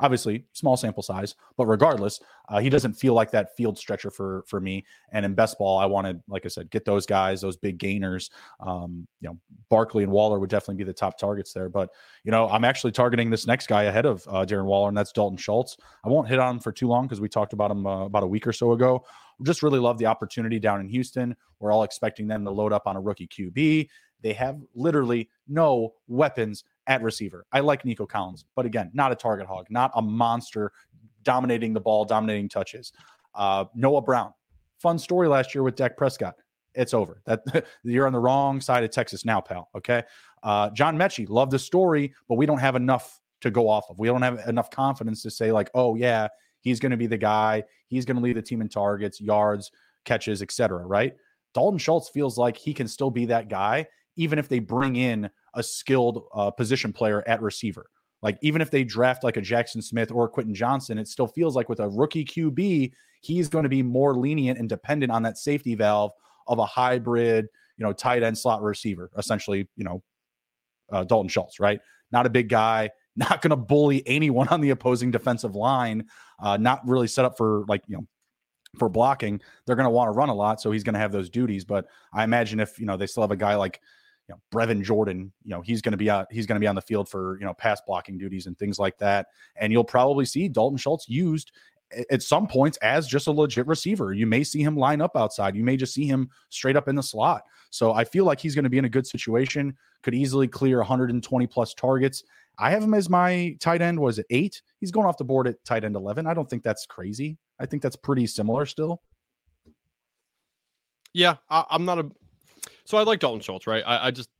Obviously small sample size but regardless uh, he doesn't feel like that field stretcher for for me. And in best ball i wanted like i said get those guys those big gainers. Um, you know barkley and waller would definitely be the top targets there. But you know i'm actually targeting this next guy ahead of uh, darren waller and that's dalton schultz. I won't hit on him for too long because we talked about him uh, about a week or so ago. Just really love the opportunity down in houston. We're all expecting them to load up on a rookie qb they have literally no weapons at receiver. I like Nico Collins, but again, not a target hog, not a monster dominating the ball, dominating touches. Uh, Noah Brown, fun story last year with Dak Prescott. It's over. That *laughs* you're on the wrong side of Texas now, pal. Okay. Uh, John Metchie, love the story, but we don't have enough to go off of. We don't have enough confidence to say like, oh yeah, he's going to be the guy. He's going to lead the team in targets, yards, catches, etc. Right? Dalton Schultz feels like he can still be that guy, even if they bring in a skilled uh, position player at receiver. Like even if they draft like a Jaxon Smith or Quentin Johnston, it still feels like with a rookie QB, he's going to be more lenient and dependent on that safety valve of a hybrid, you know, tight end slot receiver, essentially, you know, uh, Dalton Schultz, right? Not a big guy, *laughs* not going to bully anyone on the opposing defensive line, uh, not really set up for like, you know, for blocking. They're going to want to run a lot, so he's going to have those duties. But I imagine if you know they still have a guy like you know Brevin Jordan, you know he's going to be out, he's going to be on the field for you know pass blocking duties and things like that. And you'll probably see Dalton Schultz used at some points as just a legit receiver. You may see him line up outside. You may just see him straight up in the slot. So I feel like he's going to be in a good situation. Could easily clear 120 plus targets. I have him as my tight end. Was it eight? He's going off the board at tight end 11. I don't think that's crazy. I think that's pretty similar still. Yeah, I, I'm not a. So I like Dalton Schultz, right? I, I just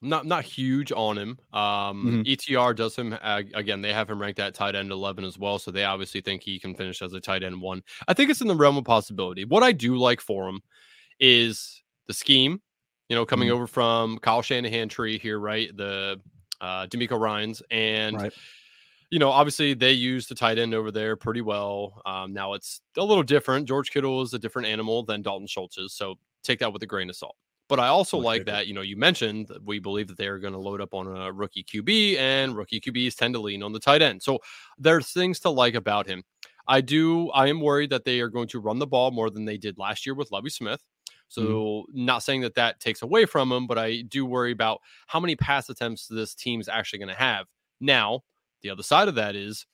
not not huge on him. Um, mm-hmm. ETR does him uh, again. They have him ranked at tight end eleven as well, so they obviously think he can finish as a tight end one. I think it's in the realm of possibility. What I do like for him is the scheme. You know, coming mm-hmm. over from Kyle Shanahan tree here, right? The uh, DeMeco Ryans and. Right you know, obviously they use the tight end over there pretty well. Um, now it's a little different. George Kittle is a different animal than Dalton Schultz is, so take that with a grain of salt. But I also like that, you know, you mentioned that we believe that they are going to load up on a rookie QB, and rookie QBs tend to lean on the tight end. So there's things to like about him. I do, I am worried that they are going to run the ball more than they did last year with Lovie Smith. Mm-hmm. So, mm-hmm. not saying that that takes away from him, but I do worry about how many pass attempts this team's actually going to have. Now, the other side of that is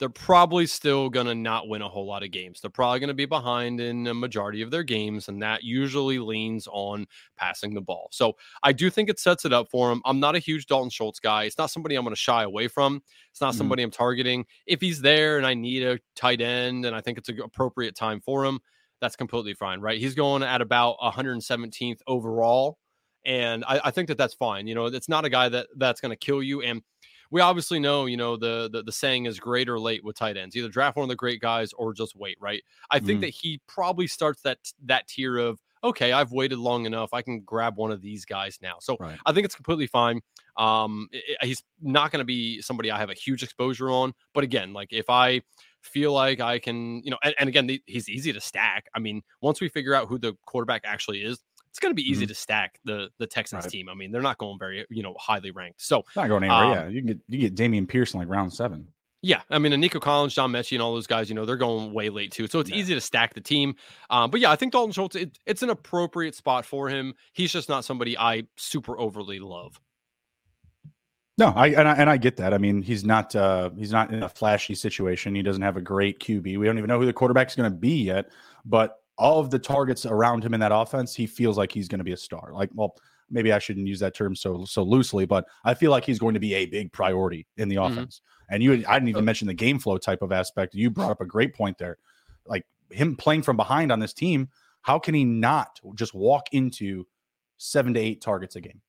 they're probably still going to not win a whole lot of games. They're probably going to be behind in a majority of their games, and that usually leans on passing the ball. So I do think it sets it up for him. I'm not a huge Dalton Schultz guy. It's not somebody I'm going to shy away from. It's not mm-hmm. somebody I'm targeting. If he's there and I need a tight end and I think it's an appropriate time for him, that's completely fine, right? He's going at about 117th overall. And I, I think that that's fine. You know, it's not a guy that that's going to kill you. And we obviously know, you know, the, the, the saying is great or late with tight ends. Either draft one of the great guys or just wait, right? I think mm. that he probably starts that that tier of okay, I've waited long enough. I can grab one of these guys now. So right. I think it's completely fine. Um, it, he's not going to be somebody I have a huge exposure on. But again, like if I feel like I can, you know, and, and again, the, he's easy to stack. I mean, once we figure out who the quarterback actually is, it's going to be easy mm-hmm. to stack the the Texans right. team. I mean, they're not going very you know highly ranked. So not going anywhere. Um, yeah, you can get you get Dameon Pierce in like round seven. Yeah, I mean, and Nico Collins, John Metchie, and all those guys, you know, they're going way late too. So it's yeah. easy to stack the team. Um, but yeah, I think Dalton Schultz, it, it's an appropriate spot for him. He's just not somebody I super overly love. No, I and, I and I get that. I mean, he's not uh he's not in a flashy situation. He doesn't have a great QB. We don't even know who the quarterback's going to be yet. But all of the targets around him in that offense, he feels like he's going to be a star. Like, well, maybe I shouldn't use that term so so loosely, but I feel like he's going to be a big priority in the mm-hmm. offense. And you, I didn't even mention the game flow type of aspect. You brought up a great point there, like him playing from behind on this team. How can he not just walk into seven to eight targets a game?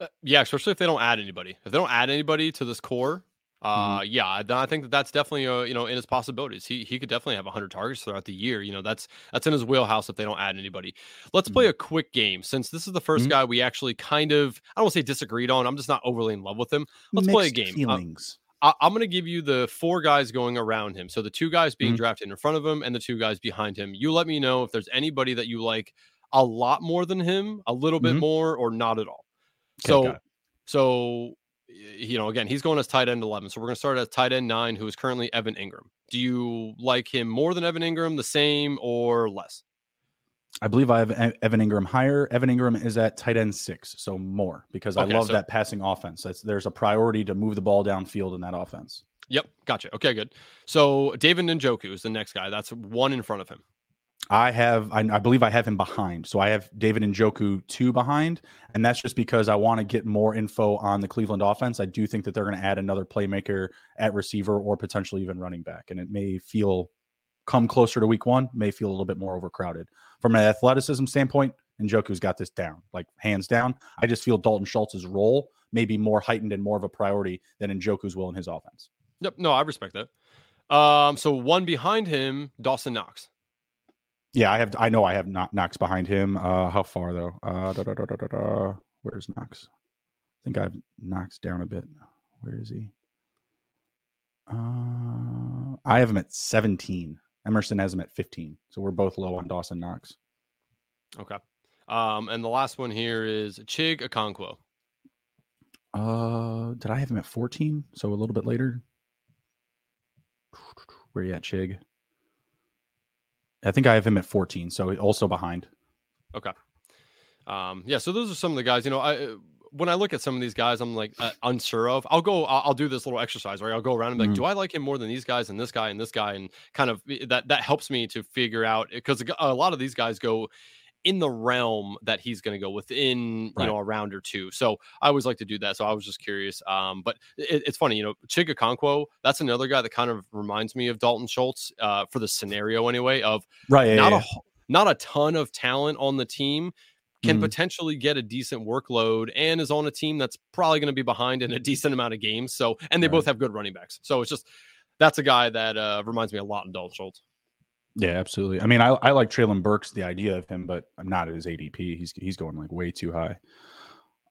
Uh, yeah, especially if they don't add anybody. If they don't add anybody to this core, uh, mm-hmm. yeah, I think that that's definitely uh, you know in his possibilities. He he could definitely have 100 targets throughout the year. You know that's that's in his wheelhouse if they don't add anybody. Let's mm-hmm. play a quick game since this is the 1st mm-hmm. guy we actually kind of I don't want to say disagreed on. I'm just not overly in love with him. Let's Mixed play a game. Uh, feelings. Uh, I, am going to give you the four guys going around him. So the two guys being mm-hmm. drafted in front of him and the two guys behind him. You let me know if there's anybody that you like a lot more than him, a little bit mm-hmm. more, or not at all. Okay, so so you know, again, he's going as tight end 11. So we're going to start at tight end nine, who is currently Evan Engram. Do you like him more than Evan Engram, the same, or less? I believe I have Evan Engram higher. Evan Engram is at tight end six, so more because okay, I love so, that passing offense. That's, there's a priority to move the ball downfield in that offense. Yep, gotcha. Okay, good. So David Njoku is the next guy. That's one in front of him. I have, I, I, believe I have him behind. So I have David Njoku two behind. And that's just because I want to get more info on the Cleveland offense. I do think that they're going to add another playmaker at receiver or potentially even running back. And it may feel, come closer to week one, may feel a little bit more overcrowded. From an athleticism standpoint, Njoku's got this down, like hands down. I just feel Dalton Schultz's role may be more heightened and more of a priority than Njoku's will in his offense. Yep. No, I respect that. Um, so one behind him, Dawson Knox. Yeah, I have. I know I have Knox behind him. Uh, how far though? Uh, da, da, da, Where's Knox? I think I've Knox down a bit. Where is he? Uh, I have him at 17. Emerson has him at 15. So we're both low on Dawson Knox. Okay. Um, and the last one here is Chig Okonkwo. Uh, did I have him at 14? So a little bit later. Where you at, Chig? I think I have him at 14, so also behind. Okay. Um, yeah, so those are some of the guys. You know, I when I look at some of these guys, I'm like uh, unsure of. I'll go. I'll, I'll, do this little exercise where I'll go around and be like, mm-hmm. do I like him more than these guys and this guy and this guy, and kind of that that helps me to figure out because a lot of these guys go in the realm that he's going to go within right. you know a round or two. So I always like to do that. So I was just curious. Um, but it, it's funny, you know, Chig Okonkwo, that's another guy that kind of reminds me of Dalton Schultz uh, for the scenario anyway. Of right, not yeah, a not a ton of talent on the team. can mm-hmm. potentially get a decent workload and is on a team that's probably going to be behind in a decent amount of games. So, and they right. both have good running backs. So it's just that's a guy that uh, reminds me a lot of Dalton Schultz. Yeah, absolutely. I mean, I, I like Treylon Burks, the idea of him, but I'm not at his ADP. He's he's going like way too high.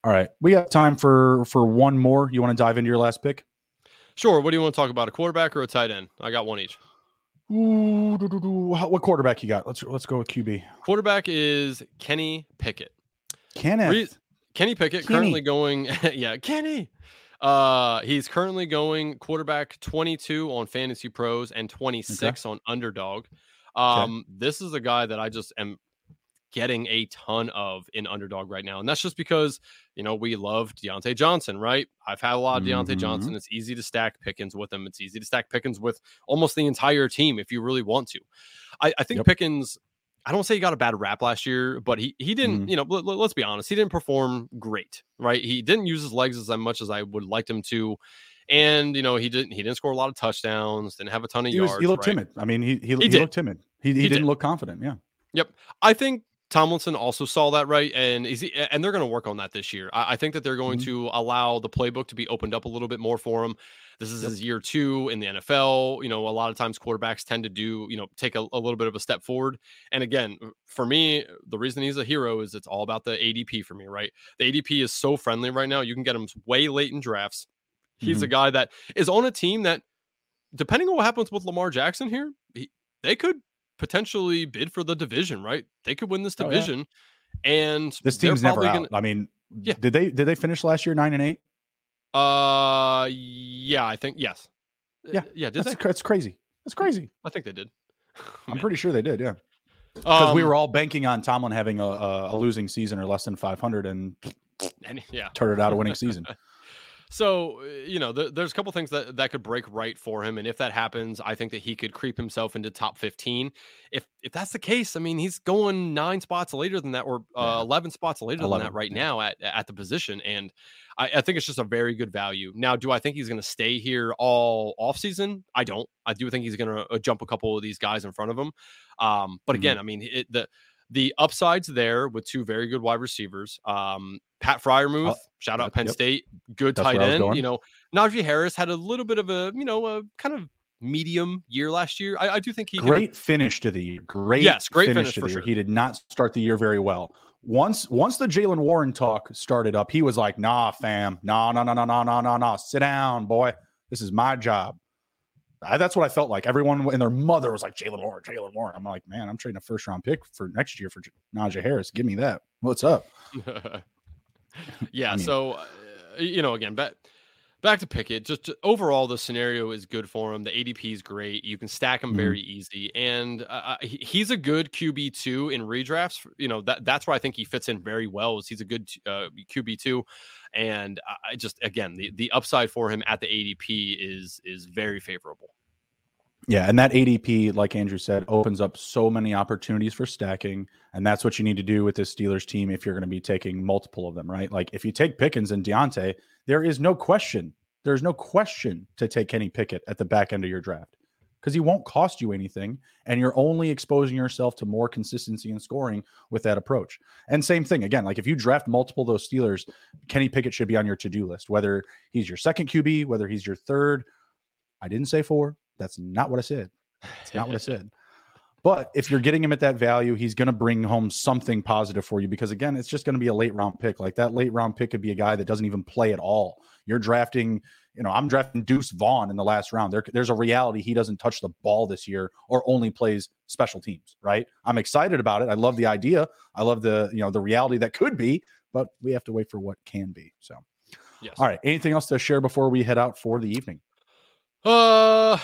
All right, we got time for for one more. You want to dive into your last pick? Sure. What do you want to talk about? A quarterback or a tight end? I got one each. Ooh, doo, doo, doo. What quarterback you got? Let's let's go with QB. Quarterback is Kenny Pickett. Kenneth. Re- Kenny Pickett Kenny. currently going. *laughs* yeah, Kenny. Uh, he's currently going quarterback 22 on Fantasy Pros and 26 okay. on Underdog. Um, okay. this is a guy that I just am getting a ton of in underdog right now. And that's just because, you know, we love Diontae Johnson, right? I've had a lot of Diontae mm-hmm. Johnson. It's easy to stack Pickens with him. It's easy to stack Pickens with almost the entire team if you really want to. I, I think yep. Pickens, I don't say he got a bad rap last year, but he he didn't, mm-hmm. you know, let, us be honest, he didn't perform great, right? He didn't use his legs as much as I would like him to. And you know he didn't he didn't score a lot of touchdowns, didn't have a ton of he yards. he looked right? timid. I mean, he he, he, he looked timid. He, he, he didn't did. look confident. Yeah. Yep. I think Tomlinson also saw that right, and is he, and they're going to work on that this year. I, I think that they're going mm-hmm. to allow the playbook to be opened up a little bit more for him. This is yep. his year two in the NFL. You know, a lot of times quarterbacks tend to do, you know, take a, a, little bit of a step forward. And again, for me, the reason he's a hero is it's all about the ADP for me, right? The ADP is so friendly right now. You can get him way late in drafts. He's mm-hmm. a guy that is on a team that, depending on what happens with Lamar Jackson here, he, they could potentially bid for the division, right? They could win this division. Oh, yeah. And this team's never out. Gonna, I mean, yeah. Did they did they finish last year nine and eight? Uh, yeah, I think yes. Uh, yeah, yeah. Did that's, they? That's crazy. That's crazy. I think they did. *laughs* I'm pretty sure they did. Yeah. Because um, we were all banking on Tomlin having a, a, a losing season or less than 500, and, and yeah, turned it out a winning season. *laughs* So, uh, you know, the, there's a couple things that, that could break right for him. And if that happens, I think that he could creep himself into top 15. If if that's the case, I mean, he's going nine spots later than that, or uh, 11 spots later 11, than that right yeah. now at, at the position. And I, I, think it's just a very good value. Now, do I think he's going to stay here all offseason? I don't. I do think he's going to uh, jump a couple of these guys in front of him. Um, but again, mm-hmm. I mean, it, the the upsides there with two very good wide receivers. Um, Pat Freiermuth, oh, shout out Penn yep. State, good That's tight end. You know, Najee Harris had a little bit of a, you know, a kind of medium year last year. I, I do think he great finish to the year. Great, yes, great finish, finish to the year. Sure. He did not start the year very well. Once once the Jaylen Warren talk started up, he was like, "Nah, fam, nah, nah, nah, nah, nah, nah, nah, nah. Sit down, boy. This is my job." I, that's what I felt like. Everyone and their mother was like Jaylen Warren, Jaylen Warren. I'm like, man, I'm trading a first round pick for next year for Najee Harris. Give me that. What's up? *laughs* *laughs* yeah. I mean, so, uh, you know, again, back back to Pickett. Just, just, overall, the scenario is good for him. The ADP is great. You can stack him mm-hmm. very easy, and uh, he's a good QB two in redrafts. You know that that's where I think he fits in very well. Is he's a good uh, QB two, and I just again the the upside for him at the ADP is is very favorable. Yeah, and that ADP, like Andrew said, opens up so many opportunities for stacking, and that's what you need to do with this Steelers team if you're going to be taking multiple of them, right? Like if you take Pickens and Diontae, there is no question, there's no question to take Kenny Pickett at the back end of your draft because he won't cost you anything, and you're only exposing yourself to more consistency and scoring with that approach. And same thing again, like if you draft multiple those Steelers, Kenny Pickett should be on your to-do list, whether he's your second QB, whether he's your third. I didn't say four. That's not what I said. That's not what I *laughs* said. But if you're getting him at that value, he's going to bring home something positive for you because, again, it's just going to be a late round pick. Like that late round pick could be a guy that doesn't even play at all. You're drafting, you know, I'm drafting Deuce Vaughn in the last round. There, there's a reality he doesn't touch the ball this year or only plays special teams, right? I'm excited about it. I love the idea. I love the, you know, the reality that could be, but we have to wait for what can be. So, yes. All right. Anything else to share before we head out for the evening? Uh,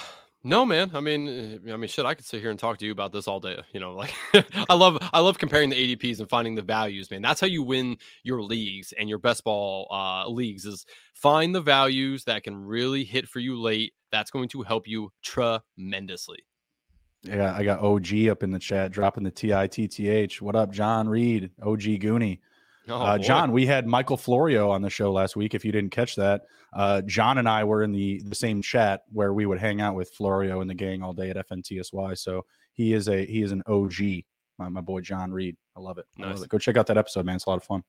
no, man. I mean, eh, I mean, shit. I could sit here and talk to you about this all day. You know, like *laughs* I love, I love comparing the ADPs and finding the values, man. That's how you win your leagues and your best ball uh, leagues. Is find the values that can really hit for you late. That's going to help you tremendously. Yeah, I got OG up in the chat, dropping the T I T T H. What up, John Reed? OG Goonie. Oh, uh, John, we had Michael Florio on the show last week. If you didn't catch that, uh, John and I were in the the same chat where we would hang out with Florio and the gang all day at FNTSY. So he is a he is an OG my, my boy John Reed. I love it. I Nice. love it. Go check out that episode, man. It's a lot of fun.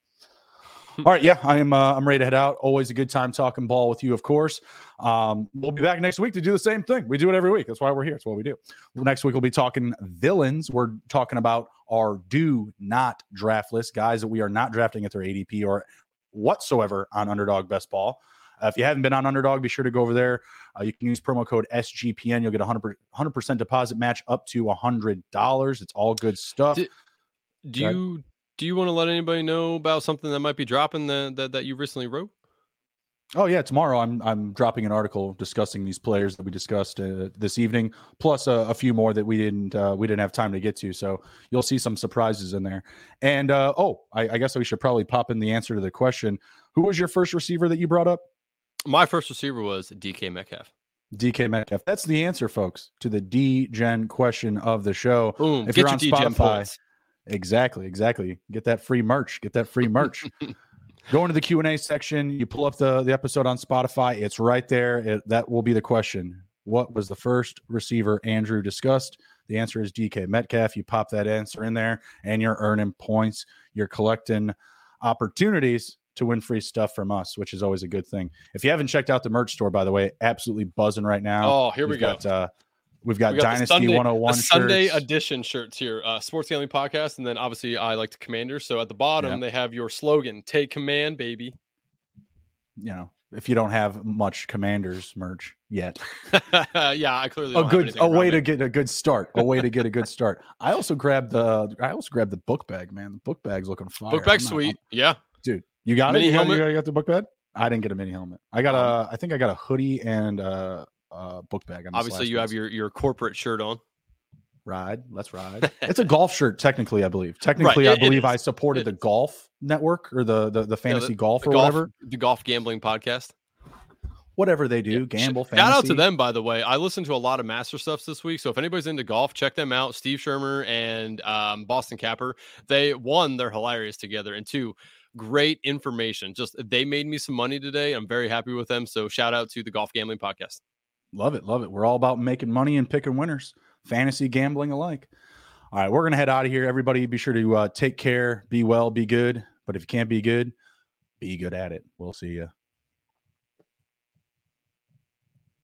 *laughs* All right, yeah, I'm uh, I'm ready to head out. Always a good time talking ball with you, of course. Um, we'll be back next week to do the same thing. We do it every week. That's why we're here. That's what we do. Next week we'll be talking villains. We're talking about our do not draft list, guys that we are not drafting at their ADP or whatsoever on Underdog Best Ball. Uh, if you haven't been on Underdog, be sure to go over there. Uh, you can use promo code SGPN. You'll get a 100 percent deposit match up to hundred dollars. It's all good stuff. Did- Do you do you want to let anybody know about something that might be dropping that that, that you recently wrote? Oh yeah, tomorrow I'm I'm dropping an article discussing these players that we discussed uh, this evening, plus a, a few more that we didn't uh, we didn't have time to get to. So you'll see some surprises in there. And uh, oh, I, I guess we should probably pop in the answer to the question: Who was your first receiver that you brought up? My first receiver was DK Metcalf. DK Metcalf. That's the answer, folks, to the D Gen question of the show. Boom. If Get you're your on DGen Spotify, points. Exactly, exactly. Get that free merch. Get that free merch. *laughs* Go into the Q and A section. You pull up the the episode on Spotify. It's right there. It, that will be the question. What was the first receiver Andrew discussed? The answer is DK Metcalf. You pop that answer in there, and you're earning points. You're collecting opportunities to win free stuff from us, which is always a good thing. If you haven't checked out the merch store, by the way, absolutely buzzing right now. Oh, here we We've go. Got, uh, we've got, We got Dynasty Sunday- 101 the Sunday shirts. edition shirts here. Uh, Sports Gambling Podcast, and then obviously I like the Commanders. So at the bottom Yeah. they have your slogan: "Take command, baby." you know, if you don't have much Commanders merch yet, *laughs* yeah, I clearly a good a way me. to get a good start. A way to get a good start. *laughs* I also grabbed the I also grabbed the book bag, man. The book bag's looking fire. book bag sweet. Yeah, dude. You got Mini it. You helmet? you got- you got the book bag. I didn't get a mini helmet. I got Um, a. I think I got a hoodie and a, a book bag. on obviously you have your your corporate shirt on. ride. Let's ride. *laughs* it's a golf shirt, technically. I believe. Technically, it- I believe I supported It the golf network or the the, the fantasy golf The or golf, whatever. the golf gambling podcast. Whatever they do, Yeah. gamble. Shout out to them, by the way. I listened to a lot of Master stuffs this week. So if anybody's into golf, check them out. Steve Shermer and um, Boston Capper. They one, they're hilarious together, and two, great information. Just they made me some money today. I'm very happy with them. So shout out to the Golf Gambling Podcast. Love it, love it. We're all about making money and picking winners, fantasy gambling alike. All right, we're gonna head out of here. Everybody, be sure to uh, take care, be well, be good. But if you can't be good, be good at it. We'll see you.